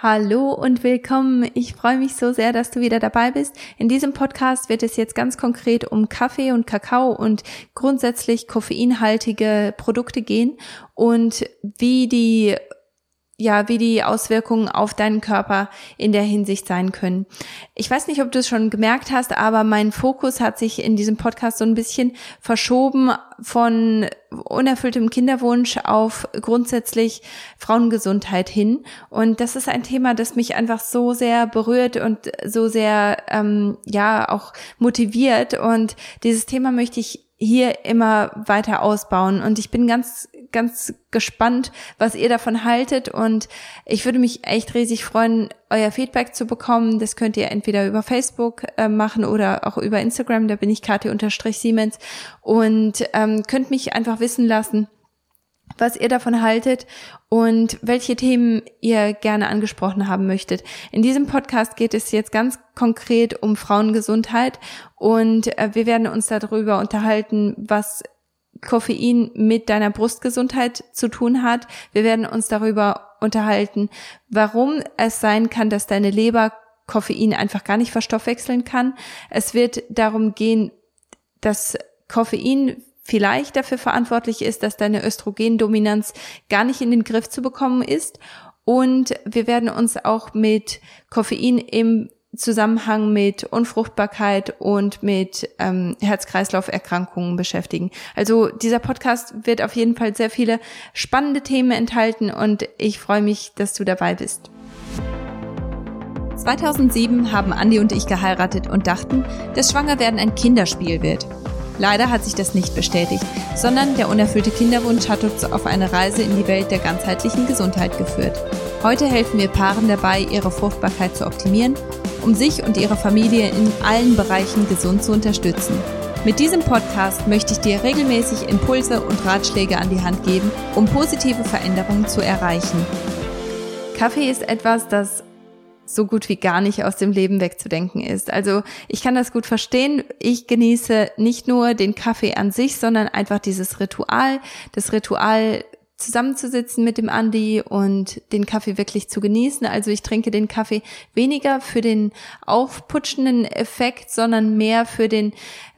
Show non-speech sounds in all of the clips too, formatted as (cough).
Hallo und willkommen. Ich freue mich so sehr, dass du wieder dabei bist. In diesem Podcast wird es jetzt ganz konkret um Kaffee und Kakao und grundsätzlich koffeinhaltige Produkte gehen und wie die ja, wie die Auswirkungen auf deinen Körper in der Hinsicht sein können. Ich weiß nicht, ob du es schon gemerkt hast, aber mein Fokus hat sich in diesem Podcast so ein bisschen verschoben von unerfülltem Kinderwunsch auf grundsätzlich Frauengesundheit hin. Und das ist ein Thema, das mich einfach so sehr berührt und so sehr, ähm, ja, auch motiviert. Und dieses Thema möchte ich hier immer weiter ausbauen. Und ich bin ganz, ganz gespannt, was ihr davon haltet. Und ich würde mich echt riesig freuen, euer Feedback zu bekommen. Das könnt ihr entweder über Facebook äh, machen oder auch über Instagram. Da bin ich Kati-Siemens und ähm, könnt mich einfach wissen lassen, was ihr davon haltet und welche Themen ihr gerne angesprochen haben möchtet. In diesem Podcast geht es jetzt ganz konkret um Frauengesundheit und äh, wir werden uns darüber unterhalten, was Koffein mit deiner Brustgesundheit zu tun hat. Wir werden uns darüber unterhalten, warum es sein kann, dass deine Leber Koffein einfach gar nicht verstoffwechseln kann. Es wird darum gehen, dass Koffein vielleicht dafür verantwortlich ist, dass deine Östrogendominanz gar nicht in den Griff zu bekommen ist. Und wir werden uns auch mit Koffein im Zusammenhang mit Unfruchtbarkeit und mit ähm, Herz-Kreislauf-Erkrankungen beschäftigen. Also dieser Podcast wird auf jeden Fall sehr viele spannende Themen enthalten und ich freue mich, dass du dabei bist. 2007 haben Andi und ich geheiratet und dachten, dass Schwangerwerden ein Kinderspiel wird. Leider hat sich das nicht bestätigt, sondern der unerfüllte Kinderwunsch hat uns auf eine Reise in die Welt der ganzheitlichen Gesundheit geführt. Heute helfen wir Paaren dabei, ihre Fruchtbarkeit zu optimieren, um sich und ihre Familie in allen Bereichen gesund zu unterstützen. Mit diesem Podcast möchte ich dir regelmäßig Impulse und Ratschläge an die Hand geben, um positive Veränderungen zu erreichen. Kaffee ist etwas, das so gut wie gar nicht aus dem Leben wegzudenken ist. Also ich kann das gut verstehen. Ich genieße nicht nur den Kaffee an sich, sondern einfach dieses Ritual, das Ritual zusammenzusitzen mit dem Andi und den Kaffee wirklich zu genießen. Also ich trinke den Kaffee weniger für den aufputschenden Effekt, sondern mehr für den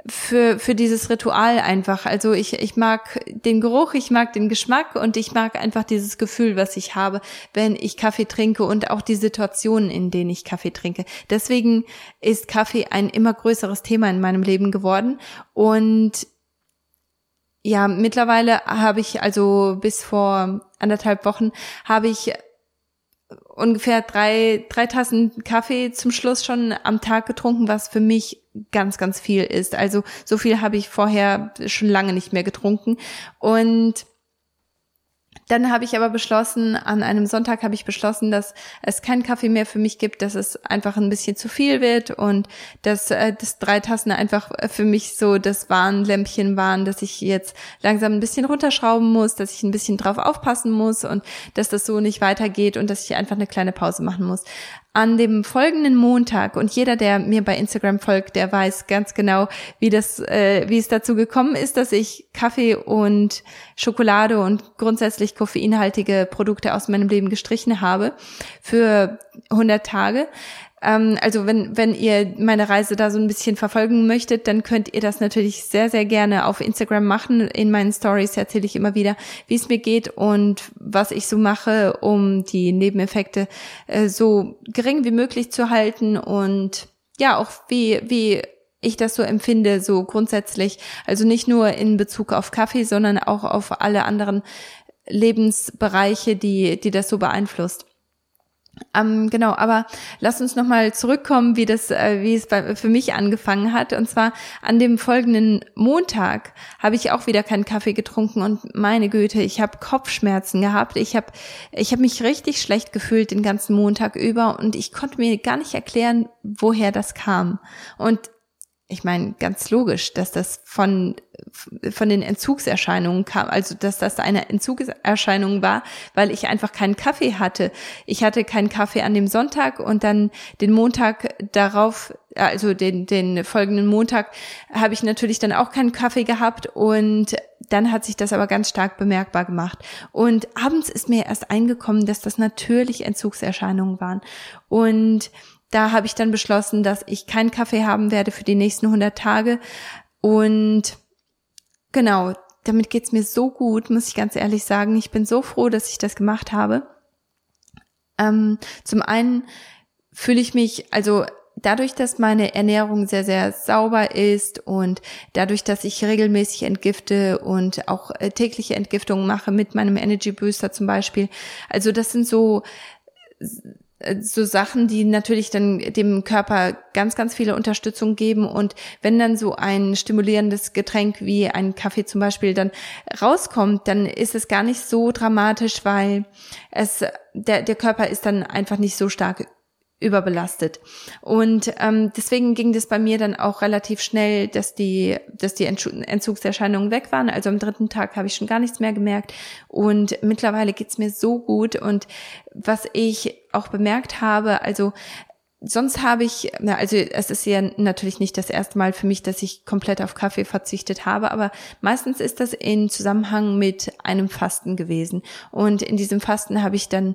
für, für dieses Ritual einfach. Also ich, ich mag den Geruch, ich mag den Geschmack und ich mag einfach dieses Gefühl, was ich habe, wenn ich Kaffee trinke und auch die Situationen, in denen ich Kaffee trinke. Deswegen ist Kaffee ein immer größeres Thema in meinem Leben geworden und ja, mittlerweile habe ich also bis vor anderthalb Wochen habe ich ungefähr drei, drei Tassen Kaffee zum Schluss schon am Tag getrunken, was für mich ganz, ganz viel ist. Also so viel habe ich vorher schon lange nicht mehr getrunken. Und dann habe ich aber beschlossen, an einem Sonntag habe ich beschlossen, dass es keinen Kaffee mehr für mich gibt, dass es einfach ein bisschen zu viel wird und dass äh, das drei Tassen einfach für mich so das Warnlämpchen waren, dass ich jetzt langsam ein bisschen runterschrauben muss, dass ich ein bisschen drauf aufpassen muss und dass das so nicht weitergeht und dass ich einfach eine kleine Pause machen muss an dem folgenden Montag und jeder, der mir bei Instagram folgt, der weiß ganz genau, wie das, äh, wie es dazu gekommen ist, dass ich Kaffee und Schokolade und grundsätzlich koffeinhaltige Produkte aus meinem Leben gestrichen habe für 100 Tage. Ähm, also wenn, wenn ihr meine Reise da so ein bisschen verfolgen möchtet, dann könnt ihr das natürlich sehr, sehr gerne auf Instagram machen. In meinen Stories erzähle ich immer wieder, wie es mir geht und was ich so mache, um die Nebeneffekte äh, so gering wie möglich zu halten und ja, auch wie, wie ich das so empfinde, so grundsätzlich. Also nicht nur in Bezug auf Kaffee, sondern auch auf alle anderen Lebensbereiche, die, die das so beeinflusst. Ähm, genau, aber lass uns nochmal zurückkommen, wie das, äh, wie es bei, für mich angefangen hat. Und zwar an dem folgenden Montag habe ich auch wieder keinen Kaffee getrunken und meine Güte, ich habe Kopfschmerzen gehabt. Ich habe, ich habe mich richtig schlecht gefühlt den ganzen Montag über und ich konnte mir gar nicht erklären, woher das kam. Und ich meine, ganz logisch, dass das von, von den Entzugserscheinungen kam, also dass das eine Entzugserscheinung war, weil ich einfach keinen Kaffee hatte. Ich hatte keinen Kaffee an dem Sonntag und dann den Montag darauf, also den, den folgenden Montag, habe ich natürlich dann auch keinen Kaffee gehabt und dann hat sich das aber ganz stark bemerkbar gemacht. Und abends ist mir erst eingekommen, dass das natürlich Entzugserscheinungen waren. Und da habe ich dann beschlossen, dass ich keinen Kaffee haben werde für die nächsten 100 Tage. Und genau, damit geht's mir so gut, muss ich ganz ehrlich sagen. Ich bin so froh, dass ich das gemacht habe. Ähm, zum einen fühle ich mich, also dadurch, dass meine Ernährung sehr, sehr sauber ist und dadurch, dass ich regelmäßig entgifte und auch äh, tägliche Entgiftungen mache mit meinem Energy Booster zum Beispiel. Also das sind so so Sachen, die natürlich dann dem Körper ganz, ganz viele Unterstützung geben. Und wenn dann so ein stimulierendes Getränk wie ein Kaffee zum Beispiel dann rauskommt, dann ist es gar nicht so dramatisch, weil es, der, der Körper ist dann einfach nicht so stark überbelastet. Und ähm, deswegen ging das bei mir dann auch relativ schnell, dass die, dass die Entzugserscheinungen weg waren. Also am dritten Tag habe ich schon gar nichts mehr gemerkt. Und mittlerweile geht's mir so gut. Und was ich auch bemerkt habe, also sonst habe ich, na, also es ist ja natürlich nicht das erste Mal für mich, dass ich komplett auf Kaffee verzichtet habe, aber meistens ist das in Zusammenhang mit einem Fasten gewesen. Und in diesem Fasten habe ich dann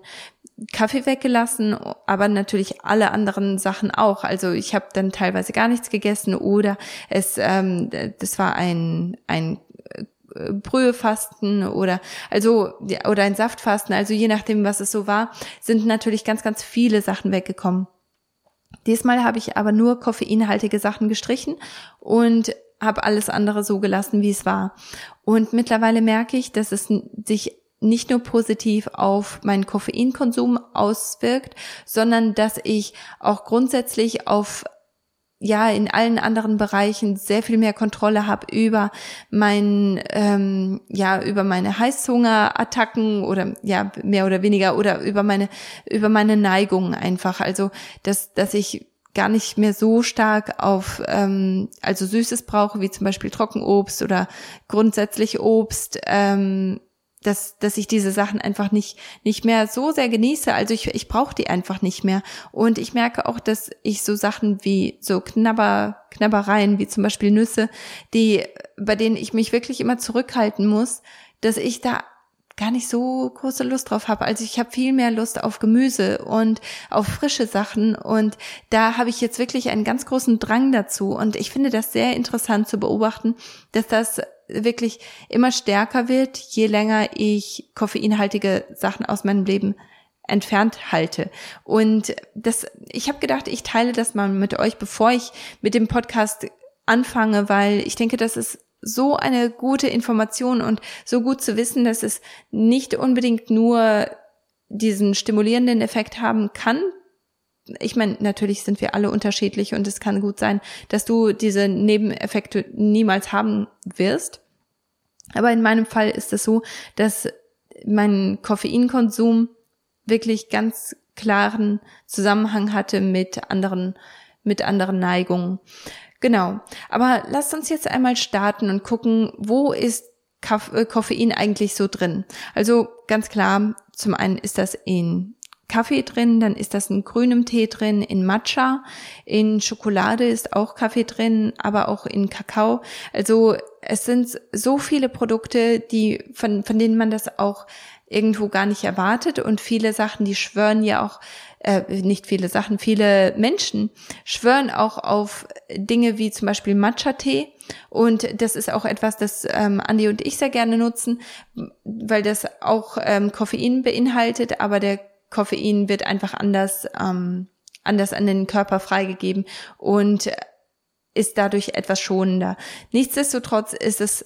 Kaffee weggelassen, aber natürlich alle anderen Sachen auch. Also ich habe dann teilweise gar nichts gegessen oder es, ähm, das war ein ein äh, Brühefasten oder also oder ein Saftfasten, also je nachdem, was es so war, sind natürlich ganz ganz viele Sachen weggekommen. Diesmal habe ich aber nur koffeinhaltige Sachen gestrichen und habe alles andere so gelassen, wie es war. Und mittlerweile merke ich, dass es sich nicht nur positiv auf meinen Koffeinkonsum auswirkt, sondern dass ich auch grundsätzlich auf ja in allen anderen Bereichen sehr viel mehr Kontrolle habe über mein ähm, ja über meine Heißhungerattacken oder ja mehr oder weniger oder über meine über meine Neigungen einfach. Also dass dass ich gar nicht mehr so stark auf ähm, also Süßes brauche wie zum Beispiel Trockenobst oder grundsätzlich Obst ähm, dass, dass ich diese Sachen einfach nicht, nicht mehr so sehr genieße. Also ich, ich brauche die einfach nicht mehr. Und ich merke auch, dass ich so Sachen wie so Knabber, Knabbereien, wie zum Beispiel Nüsse, die, bei denen ich mich wirklich immer zurückhalten muss, dass ich da gar nicht so große Lust drauf habe. Also ich habe viel mehr Lust auf Gemüse und auf frische Sachen und da habe ich jetzt wirklich einen ganz großen Drang dazu und ich finde das sehr interessant zu beobachten, dass das wirklich immer stärker wird, je länger ich koffeinhaltige Sachen aus meinem Leben entfernt halte. Und das, ich habe gedacht, ich teile das mal mit euch, bevor ich mit dem Podcast anfange, weil ich denke, das ist so eine gute Information und so gut zu wissen, dass es nicht unbedingt nur diesen stimulierenden Effekt haben kann. Ich meine, natürlich sind wir alle unterschiedlich und es kann gut sein, dass du diese Nebeneffekte niemals haben wirst. Aber in meinem Fall ist es so, dass mein Koffeinkonsum wirklich ganz klaren Zusammenhang hatte mit anderen, mit anderen Neigungen. Genau. Aber lasst uns jetzt einmal starten und gucken, wo ist äh, Koffein eigentlich so drin? Also ganz klar, zum einen ist das in Kaffee drin, dann ist das in grünem Tee drin, in Matcha, in Schokolade ist auch Kaffee drin, aber auch in Kakao. Also es sind so viele Produkte, die von von denen man das auch irgendwo gar nicht erwartet und viele Sachen, die schwören ja auch äh, nicht viele Sachen, viele Menschen schwören auch auf Dinge wie zum Beispiel Matcha-Tee. Und das ist auch etwas, das ähm, Andi und ich sehr gerne nutzen, weil das auch ähm, Koffein beinhaltet, aber der Koffein wird einfach anders, ähm, anders an den Körper freigegeben und ist dadurch etwas schonender. Nichtsdestotrotz ist es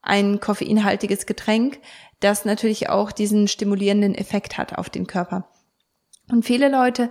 ein koffeinhaltiges Getränk, das natürlich auch diesen stimulierenden Effekt hat auf den Körper. Und viele Leute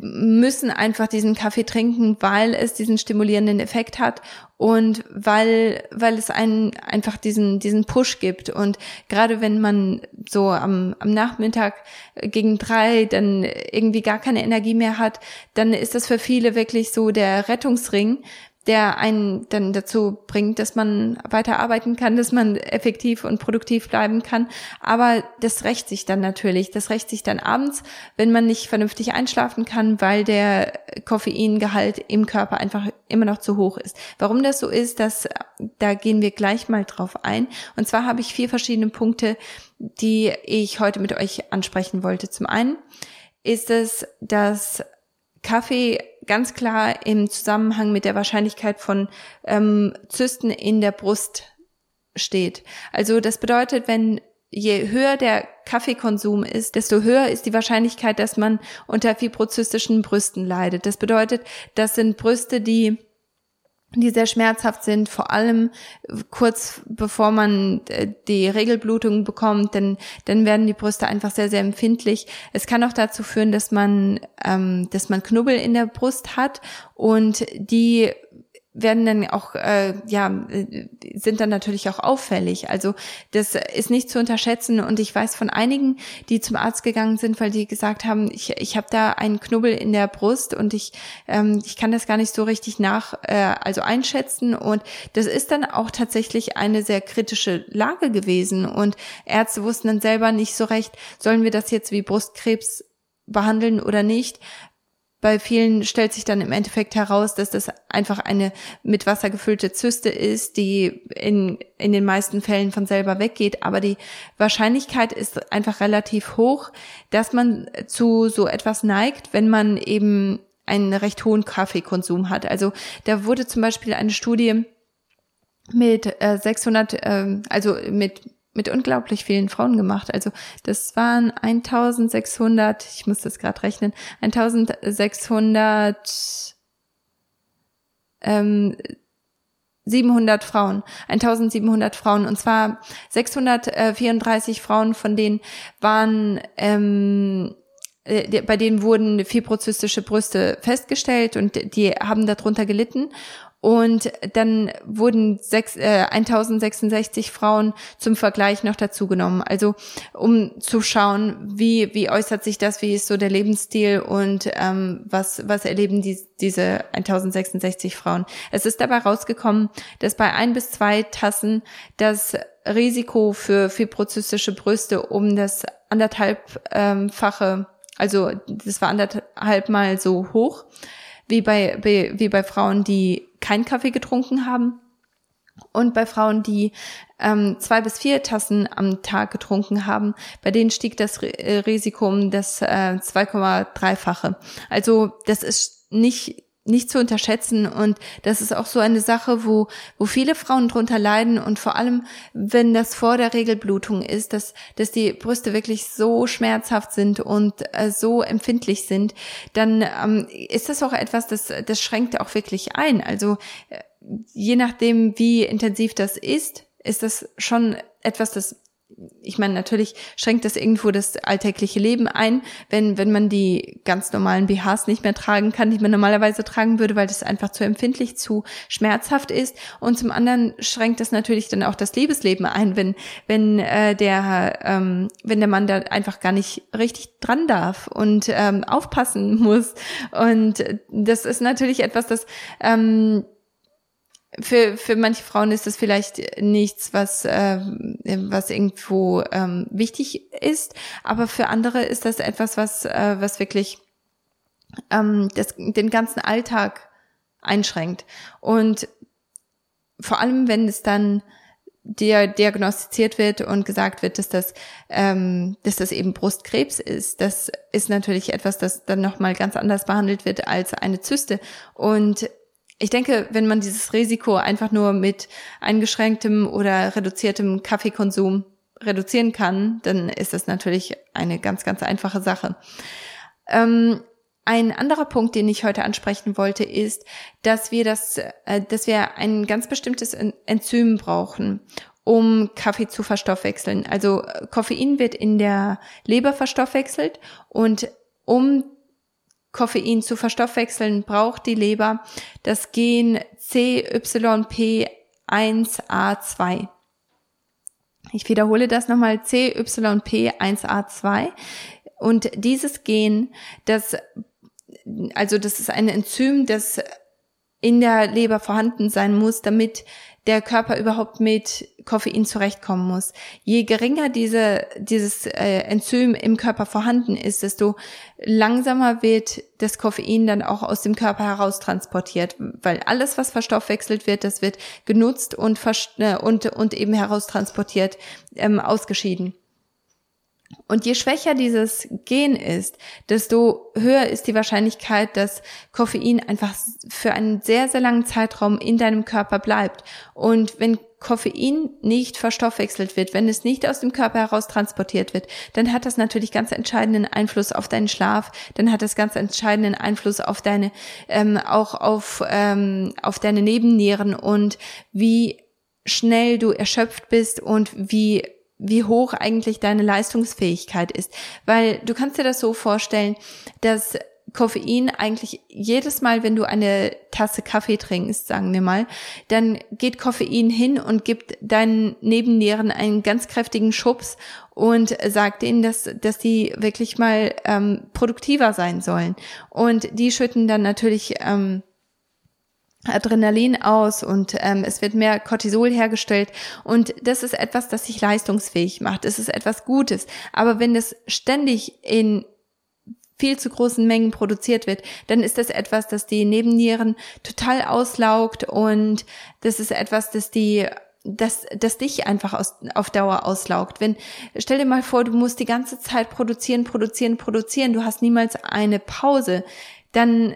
müssen einfach diesen Kaffee trinken, weil es diesen stimulierenden Effekt hat und weil weil es einen einfach diesen diesen Push gibt. Und gerade wenn man so am am Nachmittag gegen drei dann irgendwie gar keine Energie mehr hat, dann ist das für viele wirklich so der Rettungsring, der einen dann dazu bringt, dass man weiterarbeiten kann, dass man effektiv und produktiv bleiben kann. Aber das rächt sich dann natürlich. Das rächt sich dann abends, wenn man nicht vernünftig einschlafen kann, weil der Koffeingehalt im Körper einfach immer noch zu hoch ist. Warum das so ist, das, da gehen wir gleich mal drauf ein. Und zwar habe ich vier verschiedene Punkte, die ich heute mit euch ansprechen wollte. Zum einen ist es, dass Kaffee ganz klar im Zusammenhang mit der Wahrscheinlichkeit von ähm, Zysten in der Brust steht. Also das bedeutet, wenn je höher der Kaffeekonsum ist, desto höher ist die Wahrscheinlichkeit, dass man unter fibrozystischen Brüsten leidet. Das bedeutet, das sind Brüste, die die sehr schmerzhaft sind, vor allem kurz bevor man äh, die Regelblutung bekommt, denn dann werden die Brüste einfach sehr, sehr empfindlich. Es kann auch dazu führen, dass man, ähm, dass man Knubbel in der Brust hat und die werden dann auch, äh, ja, sind dann natürlich auch auffällig. Also das ist nicht zu unterschätzen und ich weiß von einigen, die zum Arzt gegangen sind, weil die gesagt haben, ich, ich habe da einen Knubbel in der Brust und ich, ähm, ich kann das gar nicht so richtig nach, äh, also einschätzen und das ist dann auch tatsächlich eine sehr kritische Lage gewesen und Ärzte wussten dann selber nicht so recht, sollen wir das jetzt wie Brustkrebs behandeln oder nicht. Bei vielen stellt sich dann im Endeffekt heraus, dass das einfach eine mit Wasser gefüllte Zyste ist, die in, in den meisten Fällen von selber weggeht. Aber die Wahrscheinlichkeit ist einfach relativ hoch, dass man zu so etwas neigt, wenn man eben einen recht hohen Kaffeekonsum hat. Also da wurde zum Beispiel eine Studie mit äh, 600, äh, also mit mit unglaublich vielen Frauen gemacht. Also das waren 1600, ich muss das gerade rechnen, 1600 ähm, 700 Frauen, 1700 Frauen und zwar 634 Frauen, von denen waren ähm, äh, bei denen wurden fibrozystische Brüste festgestellt und die haben darunter gelitten und dann wurden sechs, äh, 1066 Frauen zum Vergleich noch dazugenommen. Also um zu schauen, wie, wie äußert sich das, wie ist so der Lebensstil und ähm, was, was erleben die, diese 1066 Frauen. Es ist dabei rausgekommen, dass bei ein bis zwei Tassen das Risiko für fibrozystische Brüste um das anderthalbfache, ähm, also das war anderthalb mal so hoch wie bei, wie bei Frauen, die keinen Kaffee getrunken haben. Und bei Frauen, die ähm, zwei bis vier Tassen am Tag getrunken haben, bei denen stieg das äh, Risiko um das äh, 2,3-fache. Also das ist nicht nicht zu unterschätzen und das ist auch so eine Sache, wo wo viele Frauen drunter leiden und vor allem wenn das vor der Regelblutung ist, dass dass die Brüste wirklich so schmerzhaft sind und äh, so empfindlich sind, dann ähm, ist das auch etwas, das das schränkt auch wirklich ein. Also äh, je nachdem, wie intensiv das ist, ist das schon etwas, das ich meine, natürlich schränkt das irgendwo das alltägliche Leben ein, wenn, wenn man die ganz normalen BHs nicht mehr tragen kann, die man normalerweise tragen würde, weil das einfach zu empfindlich, zu schmerzhaft ist. Und zum anderen schränkt das natürlich dann auch das Liebesleben ein, wenn, wenn äh, der, ähm, wenn der Mann da einfach gar nicht richtig dran darf und ähm, aufpassen muss. Und das ist natürlich etwas, das ähm, für, für manche Frauen ist das vielleicht nichts, was, äh, was irgendwo ähm, wichtig ist, aber für andere ist das etwas, was, äh, was wirklich ähm, das, den ganzen Alltag einschränkt. Und vor allem, wenn es dann dir diagnostiziert wird und gesagt wird, dass das, ähm, dass das eben Brustkrebs ist, das ist natürlich etwas, das dann nochmal ganz anders behandelt wird als eine Zyste. Und ich denke, wenn man dieses Risiko einfach nur mit eingeschränktem oder reduziertem Kaffeekonsum reduzieren kann, dann ist das natürlich eine ganz, ganz einfache Sache. Ähm, ein anderer Punkt, den ich heute ansprechen wollte, ist, dass wir das, äh, dass wir ein ganz bestimmtes Enzym brauchen, um Kaffee zu verstoffwechseln. Also Koffein wird in der Leber verstoffwechselt und um Koffein zu verstoffwechseln, braucht die Leber das Gen CYP1A2. Ich wiederhole das nochmal, CYP1A2. Und dieses Gen, das, also das ist ein Enzym, das in der Leber vorhanden sein muss, damit der Körper überhaupt mit Koffein zurechtkommen muss. Je geringer diese, dieses äh, Enzym im Körper vorhanden ist, desto langsamer wird das Koffein dann auch aus dem Körper heraus transportiert, weil alles, was verstoffwechselt wird, das wird genutzt und, äh, und, und eben heraustransportiert, ähm, ausgeschieden. Und je schwächer dieses Gen ist, desto höher ist die Wahrscheinlichkeit, dass Koffein einfach für einen sehr, sehr langen Zeitraum in deinem Körper bleibt. Und wenn Koffein nicht verstoffwechselt wird, wenn es nicht aus dem Körper heraus transportiert wird, dann hat das natürlich ganz entscheidenden Einfluss auf deinen Schlaf, dann hat das ganz entscheidenden Einfluss auf deine, ähm, auch auf, ähm, auf deine Nebennieren und wie schnell du erschöpft bist und wie wie hoch eigentlich deine Leistungsfähigkeit ist. Weil du kannst dir das so vorstellen, dass Koffein eigentlich jedes Mal, wenn du eine Tasse Kaffee trinkst, sagen wir mal, dann geht Koffein hin und gibt deinen Nebennieren einen ganz kräftigen Schubs und sagt ihnen, dass, dass die wirklich mal ähm, produktiver sein sollen. Und die schütten dann natürlich ähm, Adrenalin aus und ähm, es wird mehr Cortisol hergestellt und das ist etwas, das sich leistungsfähig macht. Es ist etwas Gutes. Aber wenn es ständig in viel zu großen Mengen produziert wird, dann ist das etwas, das die Nebennieren total auslaugt und das ist etwas, das die das, das dich einfach aus, auf Dauer auslaugt. Wenn, stell dir mal vor, du musst die ganze Zeit produzieren, produzieren, produzieren, du hast niemals eine Pause, dann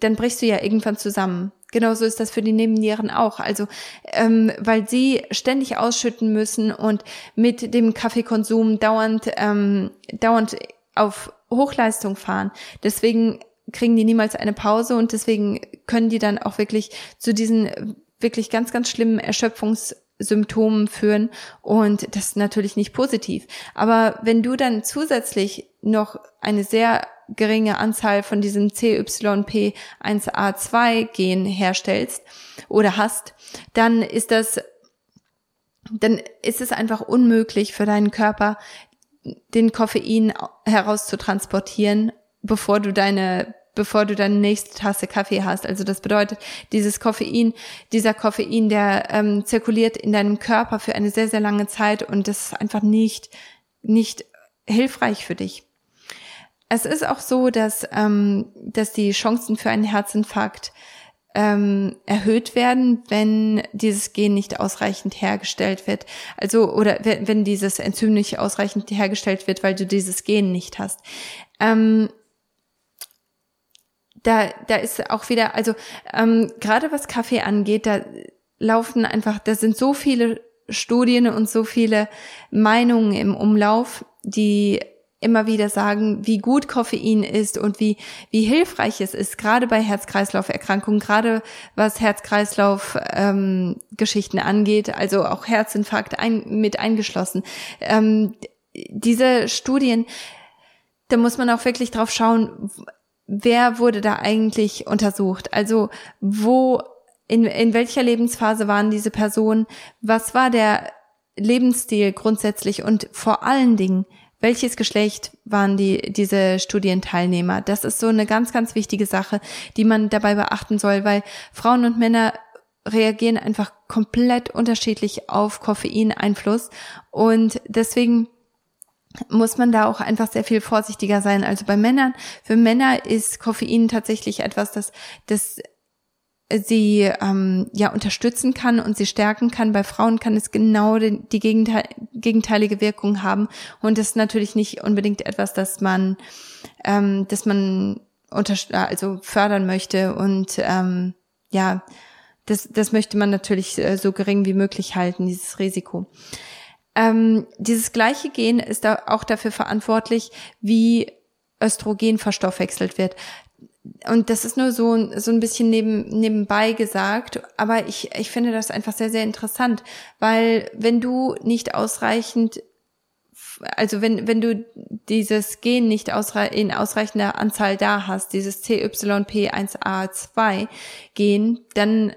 dann brichst du ja irgendwann zusammen. Genauso ist das für die Nebennieren auch. Also, ähm, weil sie ständig ausschütten müssen und mit dem Kaffeekonsum dauernd, ähm, dauernd auf Hochleistung fahren. Deswegen kriegen die niemals eine Pause und deswegen können die dann auch wirklich zu diesen wirklich ganz, ganz schlimmen Erschöpfungssymptomen führen und das ist natürlich nicht positiv. Aber wenn du dann zusätzlich noch eine sehr geringe Anzahl von diesem CYP1A2 Gen herstellst oder hast, dann ist das, dann ist es einfach unmöglich für deinen Körper, den Koffein herauszutransportieren, bevor du deine bevor du deine nächste Tasse Kaffee hast. Also das bedeutet, dieses Koffein, dieser Koffein, der ähm, zirkuliert in deinem Körper für eine sehr, sehr lange Zeit und das ist einfach nicht, nicht hilfreich für dich. Es ist auch so, dass, ähm, dass die Chancen für einen Herzinfarkt ähm, erhöht werden, wenn dieses Gen nicht ausreichend hergestellt wird. Also, oder wenn dieses Enzym nicht ausreichend hergestellt wird, weil du dieses Gen nicht hast. Ähm, da, da ist auch wieder, also ähm, gerade was Kaffee angeht, da laufen einfach, da sind so viele Studien und so viele Meinungen im Umlauf, die immer wieder sagen, wie gut Koffein ist und wie, wie hilfreich es ist, gerade bei Herz-Kreislauf-Erkrankungen, gerade was Herz-Kreislauf-Geschichten angeht, also auch Herzinfarkt ein, mit eingeschlossen. Ähm, diese Studien, da muss man auch wirklich drauf schauen, wer wurde da eigentlich untersucht? Also wo, in, in welcher Lebensphase waren diese Personen? Was war der Lebensstil grundsätzlich und vor allen Dingen, welches Geschlecht waren die, diese Studienteilnehmer? Das ist so eine ganz, ganz wichtige Sache, die man dabei beachten soll, weil Frauen und Männer reagieren einfach komplett unterschiedlich auf Koffeineinfluss und deswegen muss man da auch einfach sehr viel vorsichtiger sein. Also bei Männern, für Männer ist Koffein tatsächlich etwas, das, das sie ähm, ja unterstützen kann und sie stärken kann. Bei Frauen kann es genau die, die Gegenteil, gegenteilige Wirkung haben und das ist natürlich nicht unbedingt etwas, das man, ähm, das man unter, also fördern möchte und ähm, ja, das, das möchte man natürlich äh, so gering wie möglich halten, dieses Risiko. Ähm, dieses gleiche Gen ist auch dafür verantwortlich, wie Östrogen verstoffwechselt wird und das ist nur so, so ein bisschen neben, nebenbei gesagt, aber ich, ich finde das einfach sehr, sehr interessant, weil wenn du nicht ausreichend, also wenn, wenn du dieses Gen nicht ausre in ausreichender Anzahl da hast, dieses CYP1A2 Gen, dann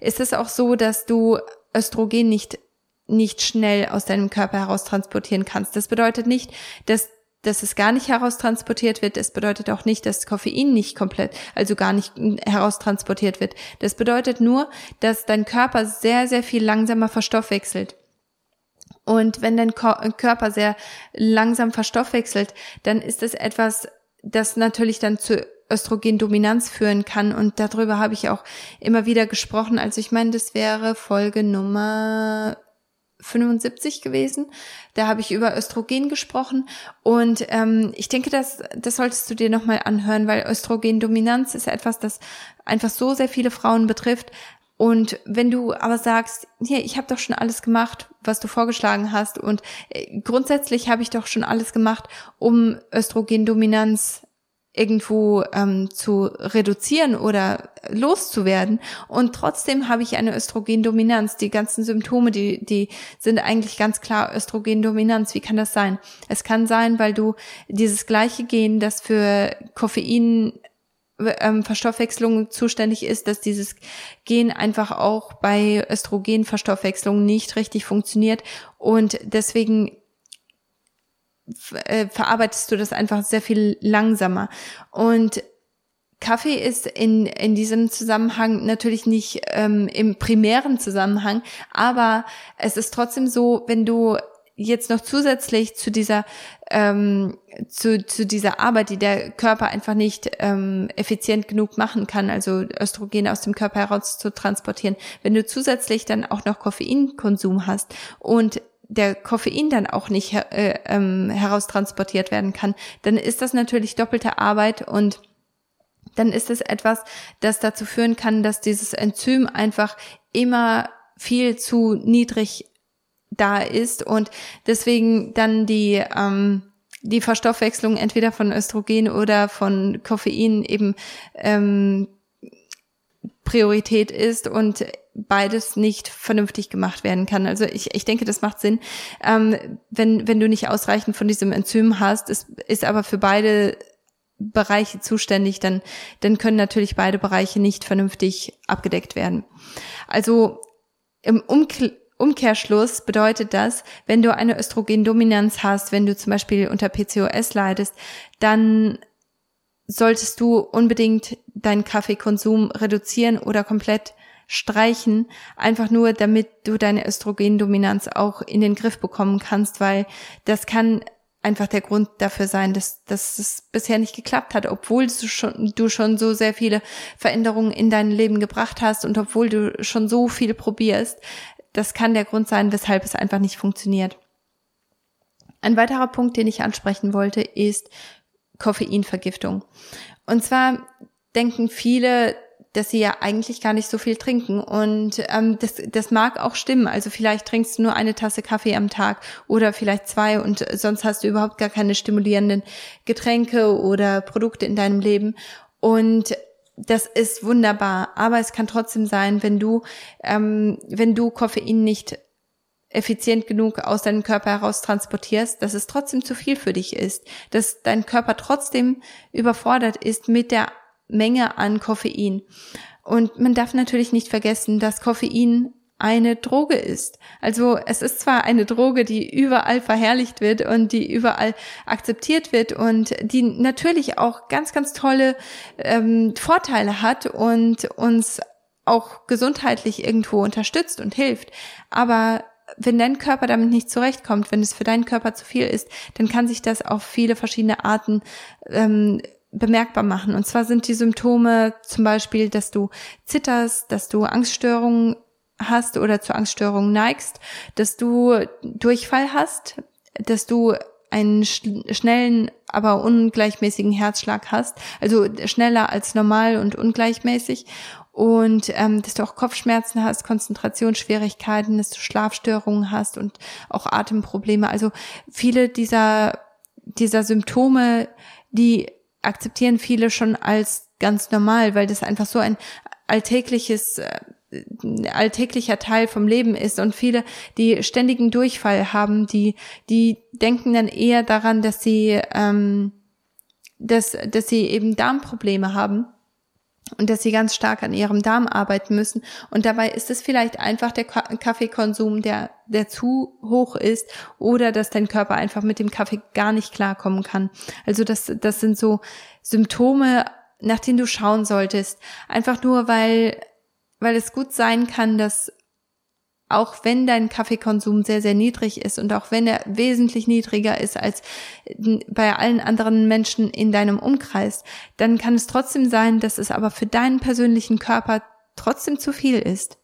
ist es auch so, dass du Östrogen nicht, nicht schnell aus deinem Körper heraus transportieren kannst. Das bedeutet nicht, dass dass es gar nicht heraustransportiert wird. Das bedeutet auch nicht, dass Koffein nicht komplett, also gar nicht heraustransportiert wird. Das bedeutet nur, dass dein Körper sehr, sehr viel langsamer verstoffwechselt. Und wenn dein Körper sehr langsam verstoffwechselt, dann ist es etwas, das natürlich dann zu Östrogendominanz führen kann. Und darüber habe ich auch immer wieder gesprochen. Also ich meine, das wäre Folge Nummer 75 gewesen. Da habe ich über Östrogen gesprochen und ähm, ich denke, das, das solltest du dir nochmal anhören, weil Östrogendominanz ist etwas, das einfach so sehr viele Frauen betrifft. Und wenn du aber sagst, hier, ich habe doch schon alles gemacht, was du vorgeschlagen hast und äh, grundsätzlich habe ich doch schon alles gemacht, um Östrogendominanz irgendwo ähm, zu reduzieren oder loszuwerden. Und trotzdem habe ich eine Östrogendominanz. Die ganzen Symptome, die, die sind eigentlich ganz klar Östrogendominanz. Wie kann das sein? Es kann sein, weil du dieses gleiche Gen, das für Koffein ähm, Verstoffwechslung zuständig ist, dass dieses Gen einfach auch bei Östrogenverstoffwechslung nicht richtig funktioniert und deswegen äh, verarbeitest du das einfach sehr viel langsamer. Und Kaffee ist in, in diesem Zusammenhang natürlich nicht ähm, im primären Zusammenhang, aber es ist trotzdem so, wenn du jetzt noch zusätzlich zu dieser ähm, zu, zu dieser Arbeit, die der Körper einfach nicht ähm, effizient genug machen kann, also Östrogen aus dem Körper heraus zu transportieren, wenn du zusätzlich dann auch noch Koffeinkonsum hast und der Koffein dann auch nicht äh, ähm, heraustransportiert werden kann, dann ist das natürlich doppelte Arbeit und dann ist es etwas, das dazu führen kann, dass dieses Enzym einfach immer viel zu niedrig da ist und deswegen dann die ähm, die Verstoffwechslung entweder von Östrogen oder von Koffein eben ähm, Priorität ist und beides nicht vernünftig gemacht werden kann. Also ich, ich denke, das macht Sinn. Ähm, wenn, wenn du nicht ausreichend von diesem Enzym hast, ist, ist aber für beide Bereiche zuständig, dann, dann können natürlich beide Bereiche nicht vernünftig abgedeckt werden. Also im Umkl Umkehrschluss bedeutet das, wenn du eine Östrogendominanz hast, wenn du zum Beispiel unter PCOS leidest, dann solltest du unbedingt deinen Kaffeekonsum reduzieren oder komplett streichen, einfach nur damit du deine Östrogendominanz auch in den Griff bekommen kannst, weil das kann einfach der Grund dafür sein, dass, dass es bisher nicht geklappt hat, obwohl du schon, du schon so sehr viele Veränderungen in dein Leben gebracht hast und obwohl du schon so viel probierst. Das kann der Grund sein, weshalb es einfach nicht funktioniert. Ein weiterer Punkt, den ich ansprechen wollte, ist Koffeinvergiftung. Und zwar denken viele, dass sie ja eigentlich gar nicht so viel trinken. Und ähm, das, das mag auch stimmen. Also vielleicht trinkst du nur eine Tasse Kaffee am Tag oder vielleicht zwei und sonst hast du überhaupt gar keine stimulierenden Getränke oder Produkte in deinem Leben. Und das ist wunderbar. Aber es kann trotzdem sein, wenn du, ähm, wenn du Koffein nicht effizient genug aus deinem Körper heraus transportierst, dass es trotzdem zu viel für dich ist, dass dein Körper trotzdem überfordert ist mit der Menge an Koffein. Und man darf natürlich nicht vergessen, dass Koffein eine Droge ist. Also es ist zwar eine Droge, die überall verherrlicht wird und die überall akzeptiert wird und die natürlich auch ganz, ganz tolle ähm, Vorteile hat und uns auch gesundheitlich irgendwo unterstützt und hilft. Aber wenn dein Körper damit nicht zurechtkommt, wenn es für deinen Körper zu viel ist, dann kann sich das auf viele verschiedene Arten ähm, bemerkbar machen. Und zwar sind die Symptome zum Beispiel, dass du zitterst, dass du Angststörungen hast oder zu Angststörungen neigst, dass du Durchfall hast, dass du einen schnellen, aber ungleichmäßigen Herzschlag hast, also schneller als normal und ungleichmäßig und ähm, dass du auch Kopfschmerzen hast, Konzentrationsschwierigkeiten, dass du Schlafstörungen hast und auch Atemprobleme. Also viele dieser, dieser Symptome, die akzeptieren viele schon als ganz normal, weil das einfach so ein alltägliches äh, alltäglicher Teil vom Leben ist und viele, die ständigen Durchfall haben, die die denken dann eher daran, dass sie ähm, dass dass sie eben Darmprobleme haben und dass sie ganz stark an ihrem Darm arbeiten müssen. Und dabei ist es vielleicht einfach der Kaffeekonsum, der, der zu hoch ist oder dass dein Körper einfach mit dem Kaffee gar nicht klarkommen kann. Also das, das sind so Symptome, nach denen du schauen solltest. Einfach nur, weil, weil es gut sein kann, dass auch wenn dein Kaffeekonsum sehr, sehr niedrig ist und auch wenn er wesentlich niedriger ist als bei allen anderen Menschen in deinem Umkreis, dann kann es trotzdem sein, dass es aber für deinen persönlichen Körper trotzdem zu viel ist.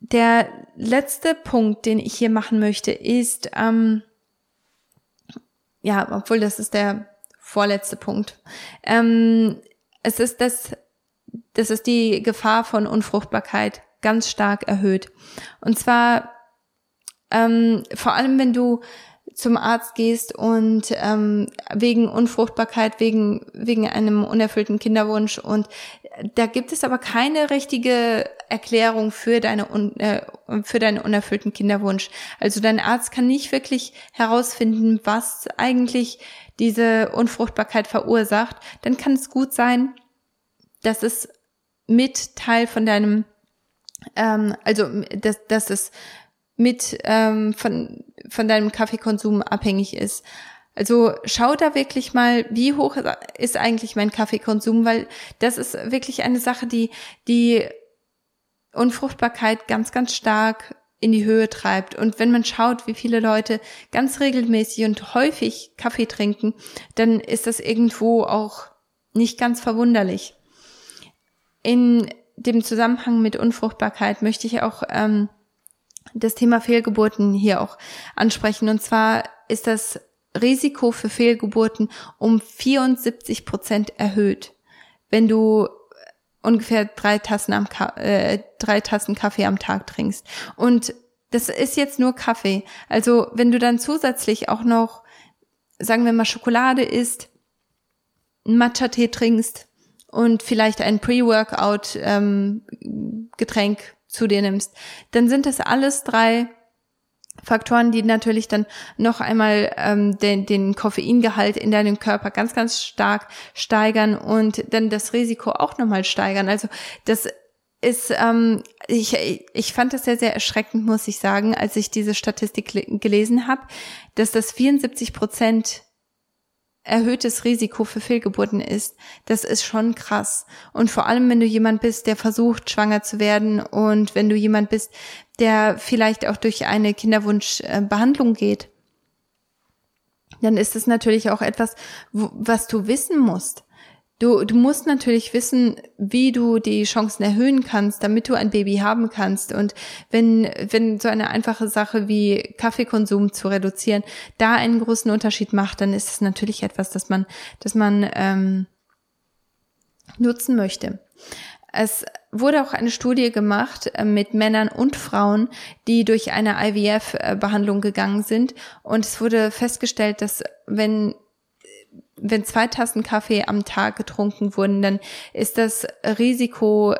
Der letzte Punkt, den ich hier machen möchte, ist, ähm, ja, obwohl das ist der vorletzte Punkt. Ähm, es ist das, das ist die Gefahr von Unfruchtbarkeit ganz stark erhöht. Und zwar ähm, vor allem, wenn du zum Arzt gehst und ähm, wegen Unfruchtbarkeit, wegen, wegen einem unerfüllten Kinderwunsch und da gibt es aber keine richtige Erklärung für deine äh, für deinen unerfüllten Kinderwunsch. Also dein Arzt kann nicht wirklich herausfinden, was eigentlich diese Unfruchtbarkeit verursacht. Dann kann es gut sein, dass es mit Teil von deinem ähm, also dass, dass es mit ähm, von, von deinem Kaffeekonsum abhängig ist. Also schau da wirklich mal, wie hoch ist eigentlich mein Kaffeekonsum, weil das ist wirklich eine Sache, die die Unfruchtbarkeit ganz, ganz stark in die Höhe treibt. Und wenn man schaut, wie viele Leute ganz regelmäßig und häufig Kaffee trinken, dann ist das irgendwo auch nicht ganz verwunderlich. In dem Zusammenhang mit Unfruchtbarkeit möchte ich auch ähm, das Thema Fehlgeburten hier auch ansprechen. Und zwar ist das Risiko für Fehlgeburten um 74 Prozent erhöht, wenn du ungefähr drei Tassen, am äh, drei Tassen Kaffee am Tag trinkst. Und das ist jetzt nur Kaffee. Also wenn du dann zusätzlich auch noch, sagen wir mal, Schokolade isst, Matcha-Tee trinkst, und vielleicht ein Pre-Workout-Getränk ähm, zu dir nimmst, dann sind das alles drei Faktoren, die natürlich dann noch einmal ähm, den, den Koffeingehalt in deinem Körper ganz, ganz stark steigern und dann das Risiko auch nochmal steigern. Also das ist, ähm, ich, ich fand das sehr, sehr erschreckend, muss ich sagen, als ich diese Statistik gelesen habe, dass das 74 Prozent erhöhtes Risiko für Fehlgeburten ist, das ist schon krass. Und vor allem, wenn du jemand bist, der versucht, schwanger zu werden und wenn du jemand bist, der vielleicht auch durch eine Kinderwunschbehandlung geht, dann ist es natürlich auch etwas, was du wissen musst. Du, du musst natürlich wissen, wie du die Chancen erhöhen kannst, damit du ein Baby haben kannst. Und wenn, wenn so eine einfache Sache wie Kaffeekonsum zu reduzieren da einen großen Unterschied macht, dann ist es natürlich etwas, das man, das man ähm, nutzen möchte. Es wurde auch eine Studie gemacht äh, mit Männern und Frauen, die durch eine IVF-Behandlung gegangen sind. Und es wurde festgestellt, dass wenn wenn zwei Tassen Kaffee am Tag getrunken wurden, dann ist das Risiko,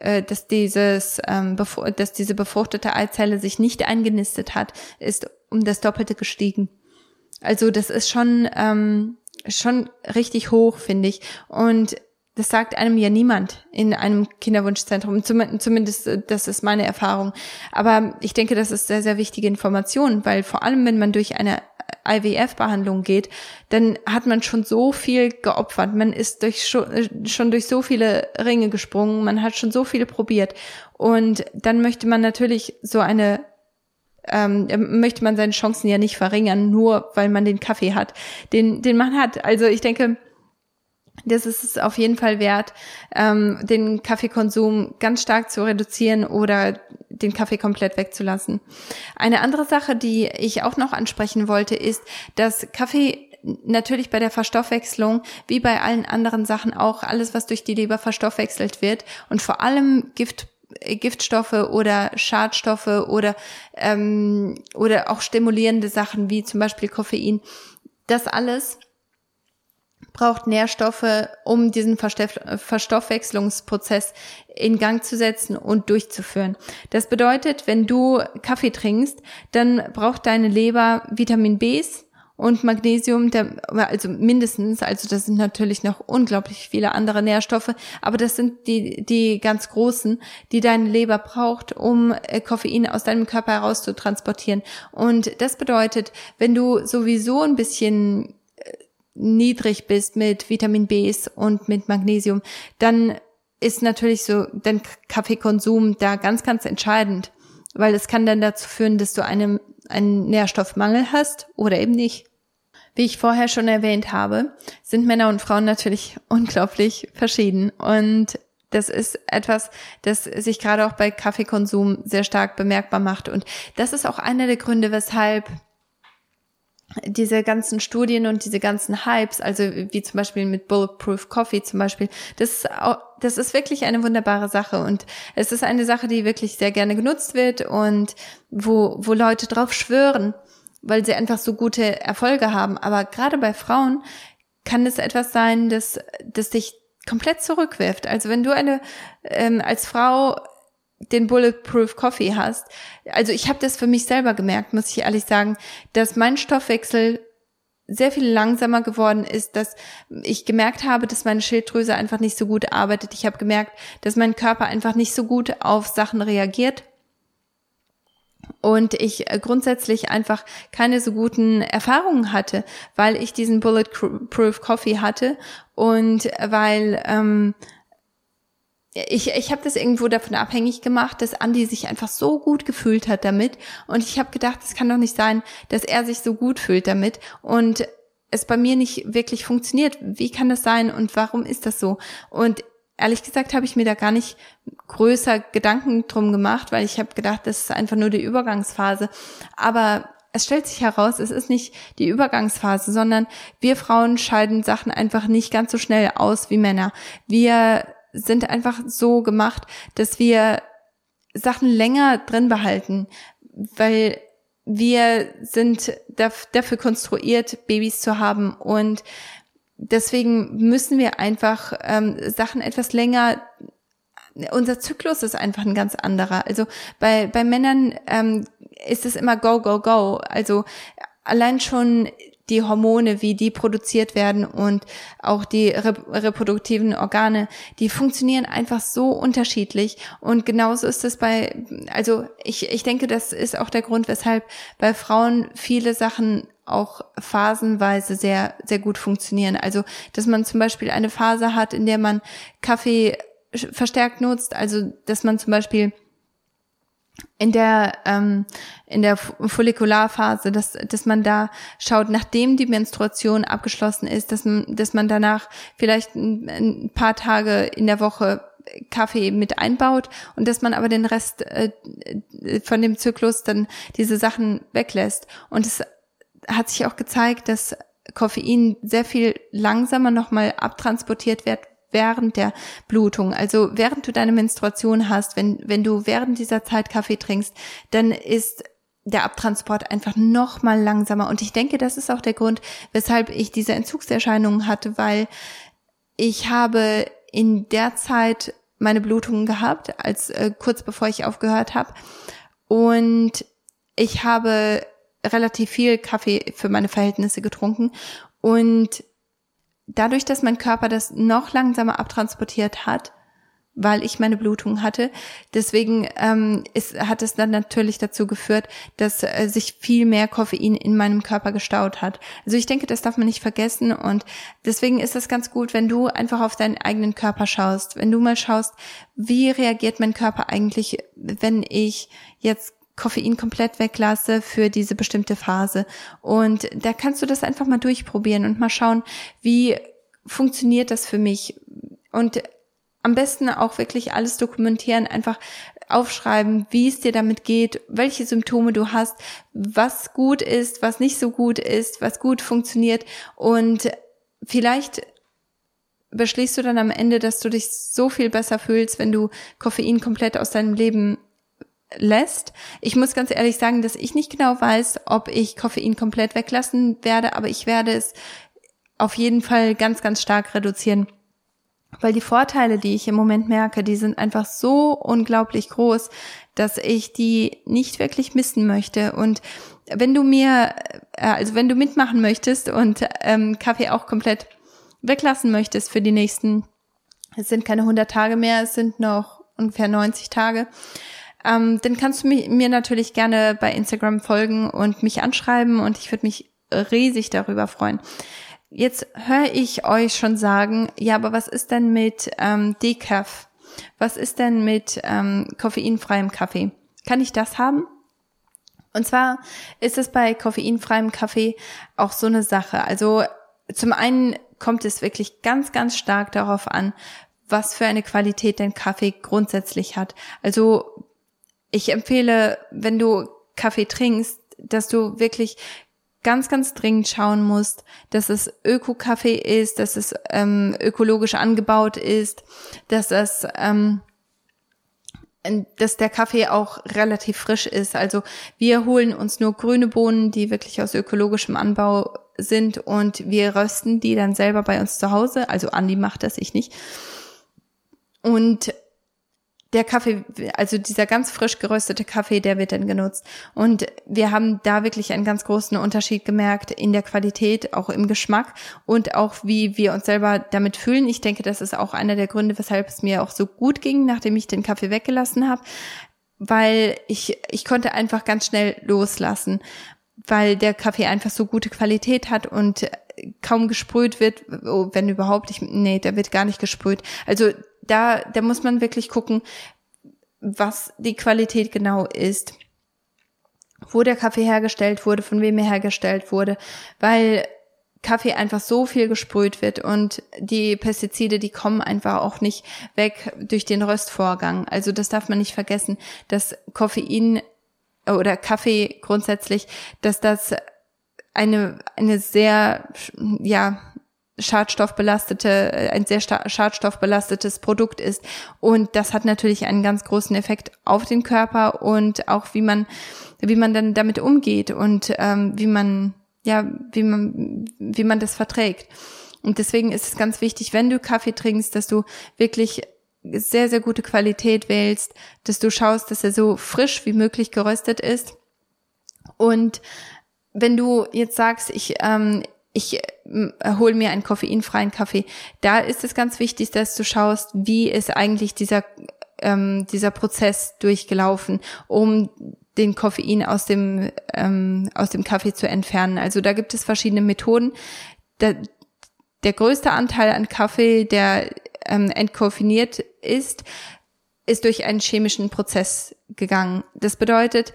äh, dass dieses, ähm, dass diese befruchtete Eizelle sich nicht eingenistet hat, ist um das Doppelte gestiegen. Also das ist schon ähm, schon richtig hoch, finde ich. Und das sagt einem ja niemand in einem Kinderwunschzentrum. Zumindest, äh, das ist meine Erfahrung. Aber ich denke, das ist sehr, sehr wichtige Information, weil vor allem, wenn man durch eine IWF-Behandlung geht, dann hat man schon so viel geopfert. Man ist durch schon, äh, schon durch so viele Ringe gesprungen. Man hat schon so viel probiert. Und dann möchte man natürlich so eine ähm, möchte man seine Chancen ja nicht verringern, nur weil man den Kaffee hat, den, den man hat. Also ich denke, das ist es auf jeden Fall wert, ähm, den Kaffeekonsum ganz stark zu reduzieren oder den Kaffee komplett wegzulassen. Eine andere Sache, die ich auch noch ansprechen wollte, ist, dass Kaffee natürlich bei der Verstoffwechslung, wie bei allen anderen Sachen auch, alles, was durch die Leber verstoffwechselt wird und vor allem Gift Giftstoffe oder Schadstoffe oder ähm, oder auch stimulierende Sachen wie zum Beispiel Koffein, das alles braucht Nährstoffe, um diesen Verstoffwechslungsprozess in Gang zu setzen und durchzuführen. Das bedeutet, wenn du Kaffee trinkst, dann braucht deine Leber Vitamin Bs und Magnesium, also mindestens, also das sind natürlich noch unglaublich viele andere Nährstoffe, aber das sind die, die ganz großen, die deine Leber braucht, um äh, Koffein aus deinem Körper heraus zu transportieren. Und das bedeutet, wenn du sowieso ein bisschen niedrig bist mit Vitamin Bs und mit Magnesium, dann ist natürlich so dein Kaffeekonsum da ganz, ganz entscheidend, weil es kann dann dazu führen, dass du einen, einen Nährstoffmangel hast oder eben nicht. Wie ich vorher schon erwähnt habe, sind Männer und Frauen natürlich (laughs) unglaublich verschieden und das ist etwas, das sich gerade auch bei Kaffeekonsum sehr stark bemerkbar macht. Und das ist auch einer der Gründe, weshalb diese ganzen Studien und diese ganzen Hypes, also wie zum Beispiel mit Bulletproof Coffee zum Beispiel, das das ist wirklich eine wunderbare Sache und es ist eine Sache, die wirklich sehr gerne genutzt wird und wo, wo Leute drauf schwören, weil sie einfach so gute Erfolge haben. Aber gerade bei Frauen kann es etwas sein, das, das dich komplett zurückwirft. Also wenn du eine ähm, als Frau den Bulletproof Coffee hast. Also ich habe das für mich selber gemerkt, muss ich ehrlich sagen, dass mein Stoffwechsel sehr viel langsamer geworden ist, dass ich gemerkt habe, dass meine Schilddrüse einfach nicht so gut arbeitet. Ich habe gemerkt, dass mein Körper einfach nicht so gut auf Sachen reagiert und ich äh, grundsätzlich einfach keine so guten Erfahrungen hatte, weil ich diesen Bulletproof Coffee hatte und weil ähm, ich, ich habe das irgendwo davon abhängig gemacht, dass Andy sich einfach so gut gefühlt hat damit. Und ich habe gedacht, es kann doch nicht sein, dass er sich so gut fühlt damit und es bei mir nicht wirklich funktioniert. Wie kann das sein und warum ist das so? Und ehrlich gesagt habe ich mir da gar nicht größer Gedanken drum gemacht, weil ich habe gedacht, das ist einfach nur die Übergangsphase. Aber es stellt sich heraus, es ist nicht die Übergangsphase, sondern wir Frauen scheiden Sachen einfach nicht ganz so schnell aus wie Männer. Wir sind einfach so gemacht, dass wir Sachen länger drin behalten, weil wir sind dafür konstruiert, Babys zu haben und deswegen müssen wir einfach ähm, Sachen etwas länger unser Zyklus ist einfach ein ganz anderer. Also bei, bei Männern ähm, ist es immer go, go, go. Also allein schon die Hormone, wie die produziert werden und auch die reproduktiven Organe, die funktionieren einfach so unterschiedlich. Und genauso ist es bei, also ich, ich denke, das ist auch der Grund, weshalb bei Frauen viele Sachen auch phasenweise sehr, sehr gut funktionieren. Also, dass man zum Beispiel eine Phase hat, in der man Kaffee verstärkt nutzt, also, dass man zum Beispiel in der ähm, in der Follikularphase, dass dass man da schaut, nachdem die Menstruation abgeschlossen ist, dass man dass man danach vielleicht ein, ein paar Tage in der Woche Kaffee mit einbaut und dass man aber den Rest äh, von dem Zyklus dann diese Sachen weglässt. Und es hat sich auch gezeigt, dass Koffein sehr viel langsamer nochmal abtransportiert wird, während der Blutung. Also während du deine Menstruation hast, wenn, wenn du während dieser Zeit Kaffee trinkst, dann ist der Abtransport einfach noch mal langsamer. Und ich denke, das ist auch der Grund, weshalb ich diese Entzugserscheinungen hatte, weil ich habe in der Zeit meine Blutungen gehabt, als äh, kurz bevor ich aufgehört habe. Und ich habe relativ viel Kaffee für meine Verhältnisse getrunken. Und dadurch, dass mein Körper das noch langsamer abtransportiert hat, weil ich meine Blutung hatte. Deswegen ähm, ist, hat es dann natürlich dazu geführt, dass äh, sich viel mehr Koffein in meinem Körper gestaut hat. Also ich denke, das darf man nicht vergessen und deswegen ist es ganz gut, wenn du einfach auf deinen eigenen Körper schaust, wenn du mal schaust, wie reagiert mein Körper eigentlich, wenn ich jetzt Koffein komplett weglasse für diese bestimmte Phase. Und da kannst du das einfach mal durchprobieren und mal schauen, wie funktioniert das für mich. Und am besten auch wirklich alles dokumentieren, einfach aufschreiben, wie es dir damit geht, welche Symptome du hast, was gut ist, was nicht so gut ist, was gut funktioniert und vielleicht beschließt du dann am Ende, dass du dich so viel besser fühlst, wenn du Koffein komplett aus deinem Leben lässt. Ich muss ganz ehrlich sagen, dass ich nicht genau weiß, ob ich Koffein komplett weglassen werde, aber ich werde es auf jeden Fall ganz, ganz stark reduzieren. weil die Vorteile, die ich im Moment merke, die sind einfach so unglaublich groß, dass ich die nicht wirklich missen möchte. Und wenn du mir, äh, also wenn du mitmachen möchtest und ähm, Kaffee auch komplett weglassen möchtest für die nächsten, es sind keine 100 Tage mehr, es sind noch ungefähr 90 Tage, ähm, dann kannst du mir natürlich gerne bei Instagram folgen und mich anschreiben und ich würde mich riesig darüber freuen. Jetzt höre ich euch schon sagen, ja, aber was ist denn mit ähm, Decaf? Was ist denn mit ähm, koffeinfreiem Kaffee? Kann ich das haben? Und zwar ist es bei koffeinfreiem Kaffee auch so eine Sache. Also zum einen kommt es wirklich ganz, ganz stark darauf an, was für eine Qualität dein Kaffee grundsätzlich hat. Also ich empfehle, wenn du Kaffee trinkst, dass du wirklich ganz, ganz dringend schauen musst, dass es Öko-Kaffee ist, dass es ähm, ökologisch angebaut ist, dass es ähm, dass der Kaffee auch relativ frisch ist. Also wir holen uns nur grüne Bohnen, die wirklich aus ökologischem Anbau sind und wir rösten die dann selber bei uns zu Hause. Also Andi macht das, ich nicht. Und der Kaffee, also dieser ganz frisch geröstete Kaffee, der wird dann genutzt. Und wir haben da wirklich einen ganz großen Unterschied gemerkt in der Qualität, auch im Geschmack und auch wie wir uns selber damit fühlen. Ich denke, das ist auch einer der Gründe, weshalb es mir auch so gut ging, nachdem ich den Kaffee weggelassen habe, weil ich, ich konnte einfach ganz schnell loslassen, weil der Kaffee einfach so gute Qualität hat und kaum gesprüht wird, oh, wenn überhaupt, ich, nee, der wird gar nicht gesprüht. Also da, da muss man wirklich gucken, was die Qualität genau ist, wo der Kaffee hergestellt wurde, von wem er hergestellt wurde, weil Kaffee einfach so viel gesprüht wird und die Pestizide, die kommen einfach auch nicht weg durch den Röstvorgang. Also das darf man nicht vergessen, dass Koffein oder Kaffee grundsätzlich, dass das eine, eine sehr, ja, schadstoffbelastete, ein sehr schadstoffbelastetes Produkt ist. Und das hat natürlich einen ganz großen Effekt auf den Körper und auch wie man, wie man dann damit umgeht und ähm, wie man, ja, wie man, wie man das verträgt. Und deswegen ist es ganz wichtig, wenn du Kaffee trinkst, dass du wirklich sehr, sehr gute Qualität wählst, dass du schaust, dass er so frisch wie möglich geröstet ist. Und wenn du jetzt sagst, ich, ähm, ich äh, hol mir einen koffeinfreien Kaffee, da ist es ganz wichtig, dass du schaust, wie ist eigentlich dieser, ähm, dieser Prozess durchgelaufen, um den Koffein aus dem, ähm, aus dem Kaffee zu entfernen. Also da gibt es verschiedene Methoden. Der, der größte Anteil an Kaffee, der ähm, entkoffiniert ist, ist durch einen chemischen Prozess gegangen. Das bedeutet,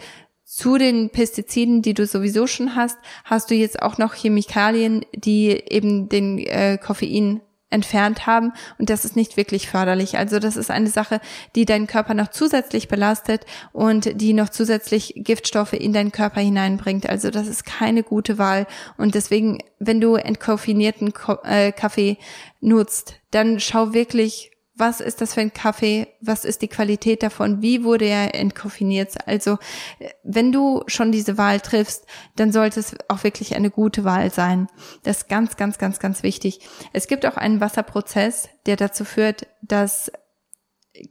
zu den Pestiziden, die du sowieso schon hast, hast du jetzt auch noch Chemikalien, die eben den äh, Koffein entfernt haben und das ist nicht wirklich förderlich. Also das ist eine Sache, die deinen Körper noch zusätzlich belastet und die noch zusätzlich Giftstoffe in deinen Körper hineinbringt. Also das ist keine gute Wahl und deswegen, wenn du entkoffinierten äh, Kaffee nutzt, dann schau wirklich, was ist das für ein Kaffee, was ist die Qualität davon, wie wurde er entkoffiniert. Also wenn du schon diese Wahl triffst, dann sollte es auch wirklich eine gute Wahl sein. Das ist ganz, ganz, ganz, ganz wichtig. Es gibt auch einen Wasserprozess, der dazu führt, dass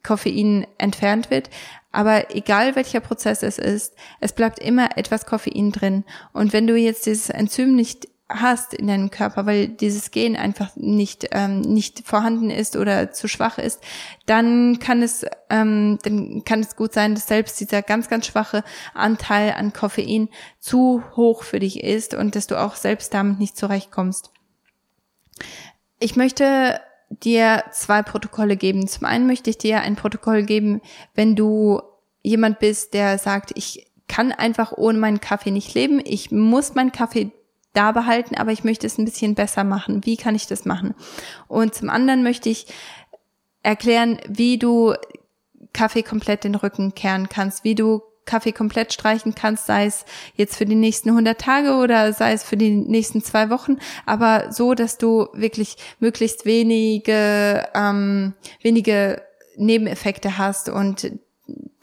Koffein entfernt wird. Aber egal welcher Prozess es ist, es bleibt immer etwas Koffein drin. Und wenn du jetzt dieses Enzym nicht hast in deinem Körper, weil dieses Gen einfach nicht ähm, nicht vorhanden ist oder zu schwach ist, dann kann es ähm, dann kann es gut sein, dass selbst dieser ganz ganz schwache Anteil an Koffein zu hoch für dich ist und dass du auch selbst damit nicht zurechtkommst. Ich möchte dir zwei Protokolle geben. Zum einen möchte ich dir ein Protokoll geben, wenn du jemand bist, der sagt, ich kann einfach ohne meinen Kaffee nicht leben. Ich muss meinen Kaffee da behalten, aber ich möchte es ein bisschen besser machen. Wie kann ich das machen? Und zum anderen möchte ich erklären, wie du Kaffee komplett den Rücken kehren kannst, wie du Kaffee komplett streichen kannst, sei es jetzt für die nächsten 100 Tage oder sei es für die nächsten zwei Wochen, aber so, dass du wirklich möglichst wenige, ähm, wenige Nebeneffekte hast und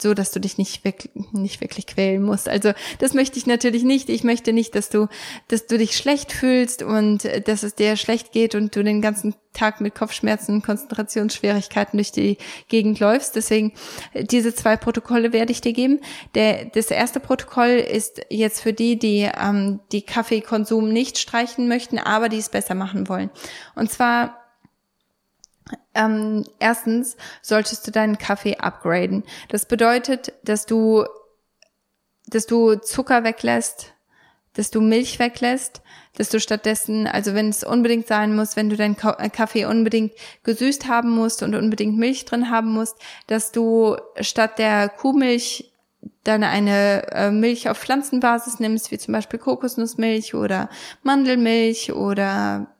so dass du dich nicht wirklich, nicht wirklich quälen musst. Also das möchte ich natürlich nicht. Ich möchte nicht, dass du, dass du dich schlecht fühlst und äh, dass es dir schlecht geht und du den ganzen Tag mit Kopfschmerzen Konzentrationsschwierigkeiten durch die Gegend läufst. Deswegen äh, diese zwei Protokolle werde ich dir geben. Der, das erste Protokoll ist jetzt für die, die ähm, die Kaffeekonsum nicht streichen möchten, aber die es besser machen wollen. Und zwar ähm, erstens solltest du deinen Kaffee upgraden. Das bedeutet, dass du, dass du Zucker weglässt, dass du Milch weglässt, dass du stattdessen, also wenn es unbedingt sein muss, wenn du deinen äh, Kaffee unbedingt gesüßt haben musst und unbedingt Milch drin haben musst, dass du statt der Kuhmilch dann eine äh, Milch auf Pflanzenbasis nimmst, wie zum Beispiel Kokosnussmilch oder Mandelmilch oder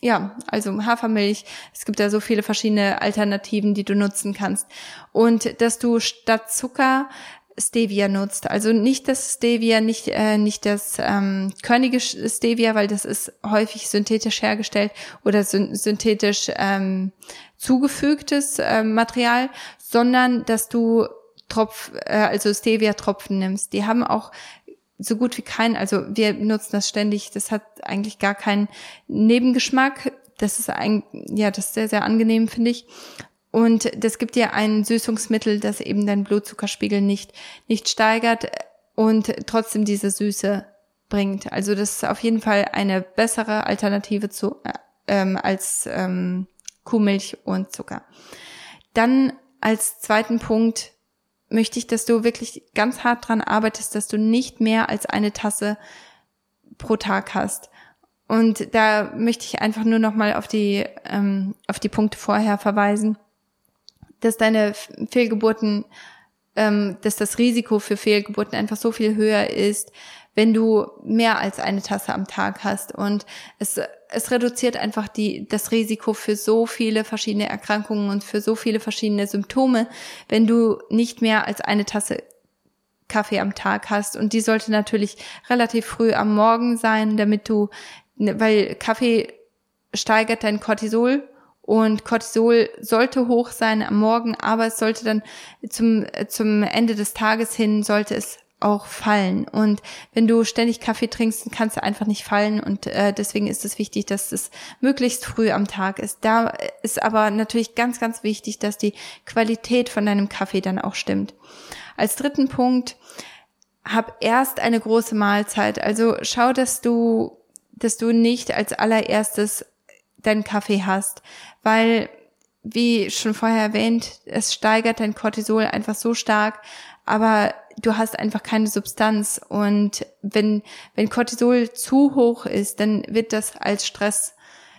ja, also Hafermilch. Es gibt da so viele verschiedene Alternativen, die du nutzen kannst. Und dass du statt Zucker Stevia nutzt. Also nicht das Stevia, nicht, äh, nicht das ähm, körnige Stevia, weil das ist häufig synthetisch hergestellt oder synthetisch ähm, zugefügtes äh, Material, sondern dass du Tropf, äh, also Stevia-Tropfen nimmst. Die haben auch so gut wie keinen, also wir nutzen das ständig, das hat eigentlich gar keinen Nebengeschmack. Das ist ein, ja, das ist sehr, sehr angenehm, finde ich. Und das gibt dir ein Süßungsmittel, das eben deinen Blutzuckerspiegel nicht, nicht steigert und trotzdem diese Süße bringt. Also das ist auf jeden Fall eine bessere Alternative zu, äh, ähm, als ähm, Kuhmilch und Zucker. Dann als zweiten Punkt möchte ich, dass du wirklich ganz hart dran arbeitest, dass du nicht mehr als eine Tasse pro Tag hast. Und da möchte ich einfach nur noch mal auf die ähm, auf die Punkte vorher verweisen, dass deine Fehlgeburten, ähm, dass das Risiko für Fehlgeburten einfach so viel höher ist, wenn du mehr als eine Tasse am Tag hast. Und es, es reduziert einfach die, das Risiko für so viele verschiedene Erkrankungen und für so viele verschiedene Symptome, wenn du nicht mehr als eine Tasse Kaffee am Tag hast. Und die sollte natürlich relativ früh am Morgen sein, damit du, weil Kaffee steigert dein Cortisol und Cortisol sollte hoch sein am Morgen, aber es sollte dann zum, zum Ende des Tages hin, sollte es auch fallen. Und wenn du ständig Kaffee trinkst, dann kannst du einfach nicht fallen. Und äh, deswegen ist es wichtig, dass es möglichst früh am Tag ist. Da ist aber natürlich ganz, ganz wichtig, dass die Qualität von deinem Kaffee dann auch stimmt. Als dritten Punkt, hab erst eine große Mahlzeit. Also schau, dass du, dass du nicht als allererstes deinen Kaffee hast, weil wie schon vorher erwähnt, es steigert dein Cortisol einfach so stark, aber du hast einfach keine Substanz. Und wenn wenn Cortisol zu hoch ist, dann wird das als Stress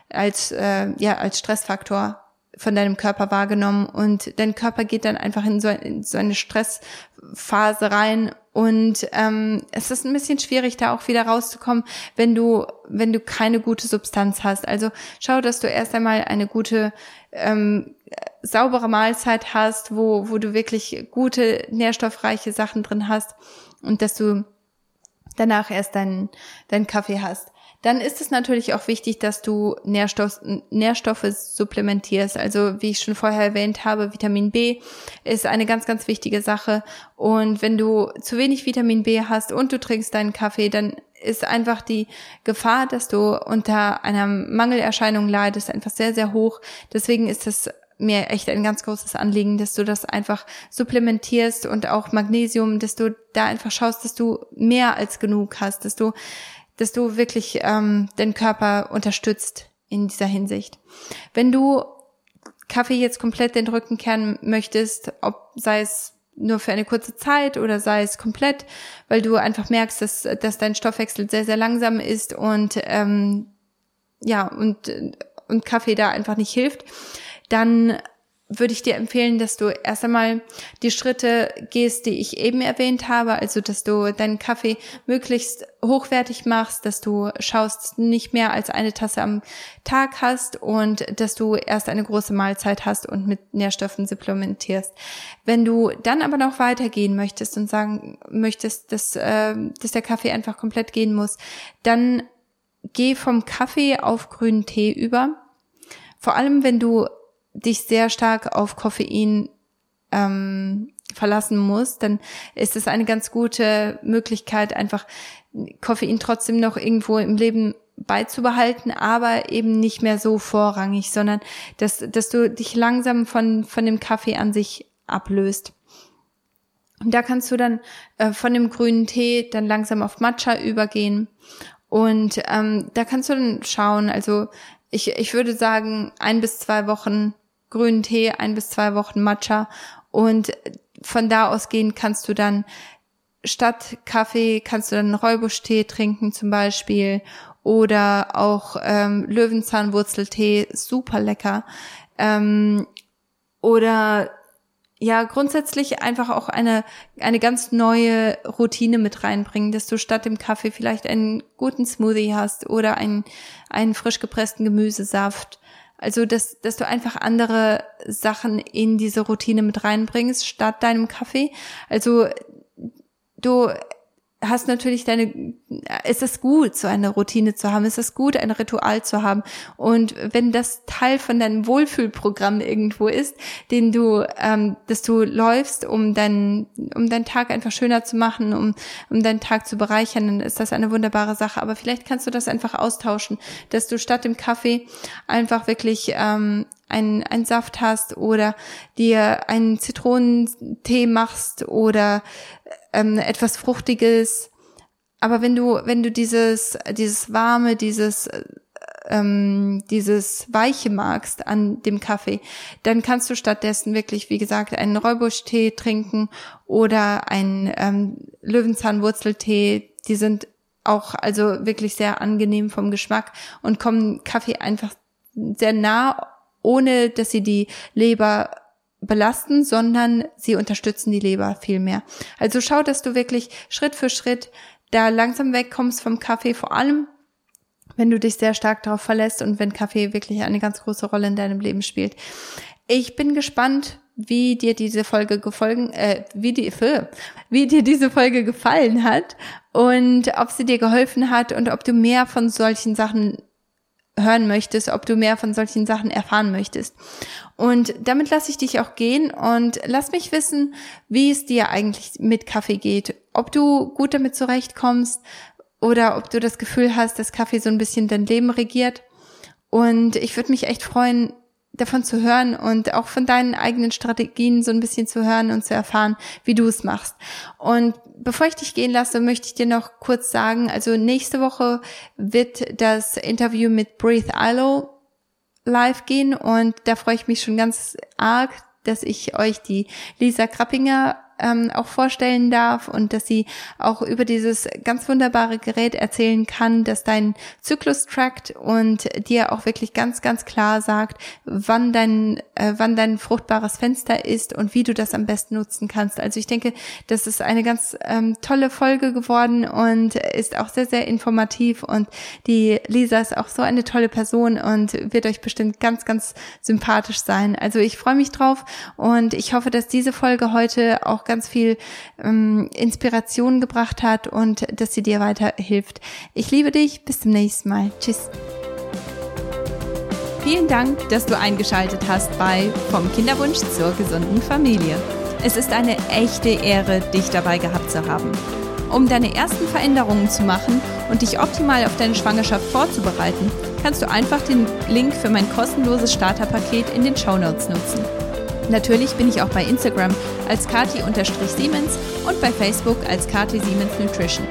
als äh, ja als Stressfaktor von deinem Körper wahrgenommen und dein Körper geht dann einfach in so, in so eine Stressphase rein und ähm, es ist ein bisschen schwierig, da auch wieder rauszukommen, wenn du wenn du keine gute Substanz hast. Also schau, dass du erst einmal eine gute ähm, saubere Mahlzeit hast, wo, wo du wirklich gute, nährstoffreiche Sachen drin hast und dass du danach erst deinen, deinen Kaffee hast. Dann ist es natürlich auch wichtig, dass du Nährstoff, Nährstoffe supplementierst. Also wie ich schon vorher erwähnt habe, Vitamin B ist eine ganz, ganz wichtige Sache. Und wenn du zu wenig Vitamin B hast und du trinkst deinen Kaffee, dann ist einfach die Gefahr, dass du unter einer Mangelerscheinung leidest, einfach sehr, sehr hoch. Deswegen ist es mir echt ein ganz großes Anliegen, dass du das einfach supplementierst und auch Magnesium, dass du da einfach schaust, dass du mehr als genug hast, dass du, dass du wirklich ähm, den Körper unterstützt in dieser Hinsicht. Wenn du Kaffee jetzt komplett den Rücken kehren möchtest, ob sei es nur für eine kurze Zeit oder sei es komplett, weil du einfach merkst, dass, dass dein Stoffwechsel sehr, sehr langsam ist und ähm, ja, und, und Kaffee da einfach nicht hilft, dann würde ich dir empfehlen, dass du erst einmal die Schritte gehst, die ich eben erwähnt habe, also dass du deinen Kaffee möglichst hochwertig machst, dass du schaust, nicht mehr als eine Tasse am Tag hast und dass du erst eine große Mahlzeit hast und mit Nährstoffen supplementierst. Wenn du dann aber noch weitergehen möchtest und sagen möchtest, dass, äh, dass der Kaffee einfach komplett gehen muss, dann geh vom Kaffee auf grünen Tee über. Vor allem, wenn du dich sehr stark auf Koffein ähm, verlassen muss, dann ist es eine ganz gute Möglichkeit, einfach Koffein trotzdem noch irgendwo im Leben beizubehalten, aber eben nicht mehr so vorrangig, sondern dass, dass du dich langsam von, von dem Kaffee an sich ablöst. Und da kannst du dann äh, von dem grünen Tee dann langsam auf Matcha übergehen. Und ähm, da kannst du dann schauen, also ich, ich würde sagen, ein bis zwei Wochen grünen Tee, ein bis zwei Wochen Matcha. Und von da ausgehend kannst du dann statt Kaffee kannst du dann Räubusch-Tee trinken zum Beispiel oder auch ähm, Löwenzahnwurzeltee, super lecker. Ähm, oder ja, grundsätzlich einfach auch eine, eine ganz neue Routine mit reinbringen, dass du statt dem Kaffee vielleicht einen guten Smoothie hast oder einen, einen frisch gepressten Gemüsesaft. Also, dass, dass du einfach andere Sachen in diese Routine mit reinbringst, statt deinem Kaffee. Also, du hast natürlich deine, ist es gut, so eine Routine zu haben, ist es gut, ein Ritual zu haben. Und wenn das Teil von deinem Wohlfühlprogramm irgendwo ist, den du, ähm, dass du läufst, um deinen, um deinen Tag einfach schöner zu machen, um, um deinen Tag zu bereichern, dann ist das eine wunderbare Sache. Aber vielleicht kannst du das einfach austauschen, dass du statt dem Kaffee einfach wirklich ähm, einen, einen Saft hast oder dir einen Zitronentee machst oder ähm, etwas Fruchtiges. Aber wenn du, wenn du dieses, dieses warme, dieses, ähm, dieses Weiche magst an dem Kaffee, dann kannst du stattdessen wirklich, wie gesagt, einen Räubusch-Tee trinken oder einen ähm, Löwenzahnwurzeltee. Die sind auch also wirklich sehr angenehm vom Geschmack und kommen Kaffee einfach sehr nah, ohne dass sie die Leber belasten, sondern sie unterstützen die Leber viel mehr. Also schau, dass du wirklich Schritt für Schritt da langsam wegkommst vom Kaffee, vor allem wenn du dich sehr stark darauf verlässt und wenn Kaffee wirklich eine ganz große Rolle in deinem Leben spielt. Ich bin gespannt, wie dir diese Folge gefolgen, äh, wie die, wie dir diese Folge gefallen hat und ob sie dir geholfen hat und ob du mehr von solchen Sachen hören möchtest, ob du mehr von solchen Sachen erfahren möchtest. Und damit lasse ich dich auch gehen und lass mich wissen, wie es dir eigentlich mit Kaffee geht. Ob du gut damit zurechtkommst oder ob du das Gefühl hast, dass Kaffee so ein bisschen dein Leben regiert. Und ich würde mich echt freuen, davon zu hören und auch von deinen eigenen Strategien so ein bisschen zu hören und zu erfahren, wie du es machst. Und bevor ich dich gehen lasse, möchte ich dir noch kurz sagen, also nächste Woche wird das Interview mit Breathe Ilo live gehen und da freue ich mich schon ganz arg, dass ich euch die Lisa Krappinger ähm, auch vorstellen darf und dass sie auch über dieses ganz wunderbare Gerät erzählen kann, das deinen Zyklus trackt und dir auch wirklich ganz, ganz klar sagt, wann dein, äh, wann dein fruchtbares Fenster ist und wie du das am besten nutzen kannst. Also ich denke, das ist eine ganz ähm, tolle Folge geworden und ist auch sehr, sehr informativ und die Lisa ist auch so eine tolle Person und wird euch bestimmt ganz, ganz sympathisch sein. Also ich freue mich drauf und ich hoffe, dass diese Folge heute auch ganz viel ähm, Inspiration gebracht hat und dass sie dir weiterhilft. Ich liebe dich. Bis zum nächsten Mal. Tschüss. Vielen Dank, dass du eingeschaltet hast bei Vom Kinderwunsch zur gesunden Familie. Es ist eine echte Ehre, dich dabei gehabt zu haben. Um deine ersten Veränderungen zu machen und dich optimal auf deine Schwangerschaft vorzubereiten, kannst du einfach den Link für mein kostenloses Starterpaket in den Show Notes nutzen. Natürlich bin ich auch bei Instagram als kati-siemens und bei Facebook als Kati Siemens Nutrition.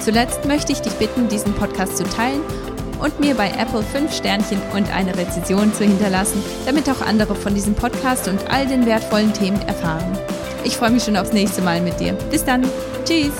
Zuletzt möchte ich dich bitten, diesen Podcast zu teilen und mir bei Apple 5 Sternchen und eine Rezension zu hinterlassen, damit auch andere von diesem Podcast und all den wertvollen Themen erfahren. Ich freue mich schon aufs nächste Mal mit dir. Bis dann. Tschüss.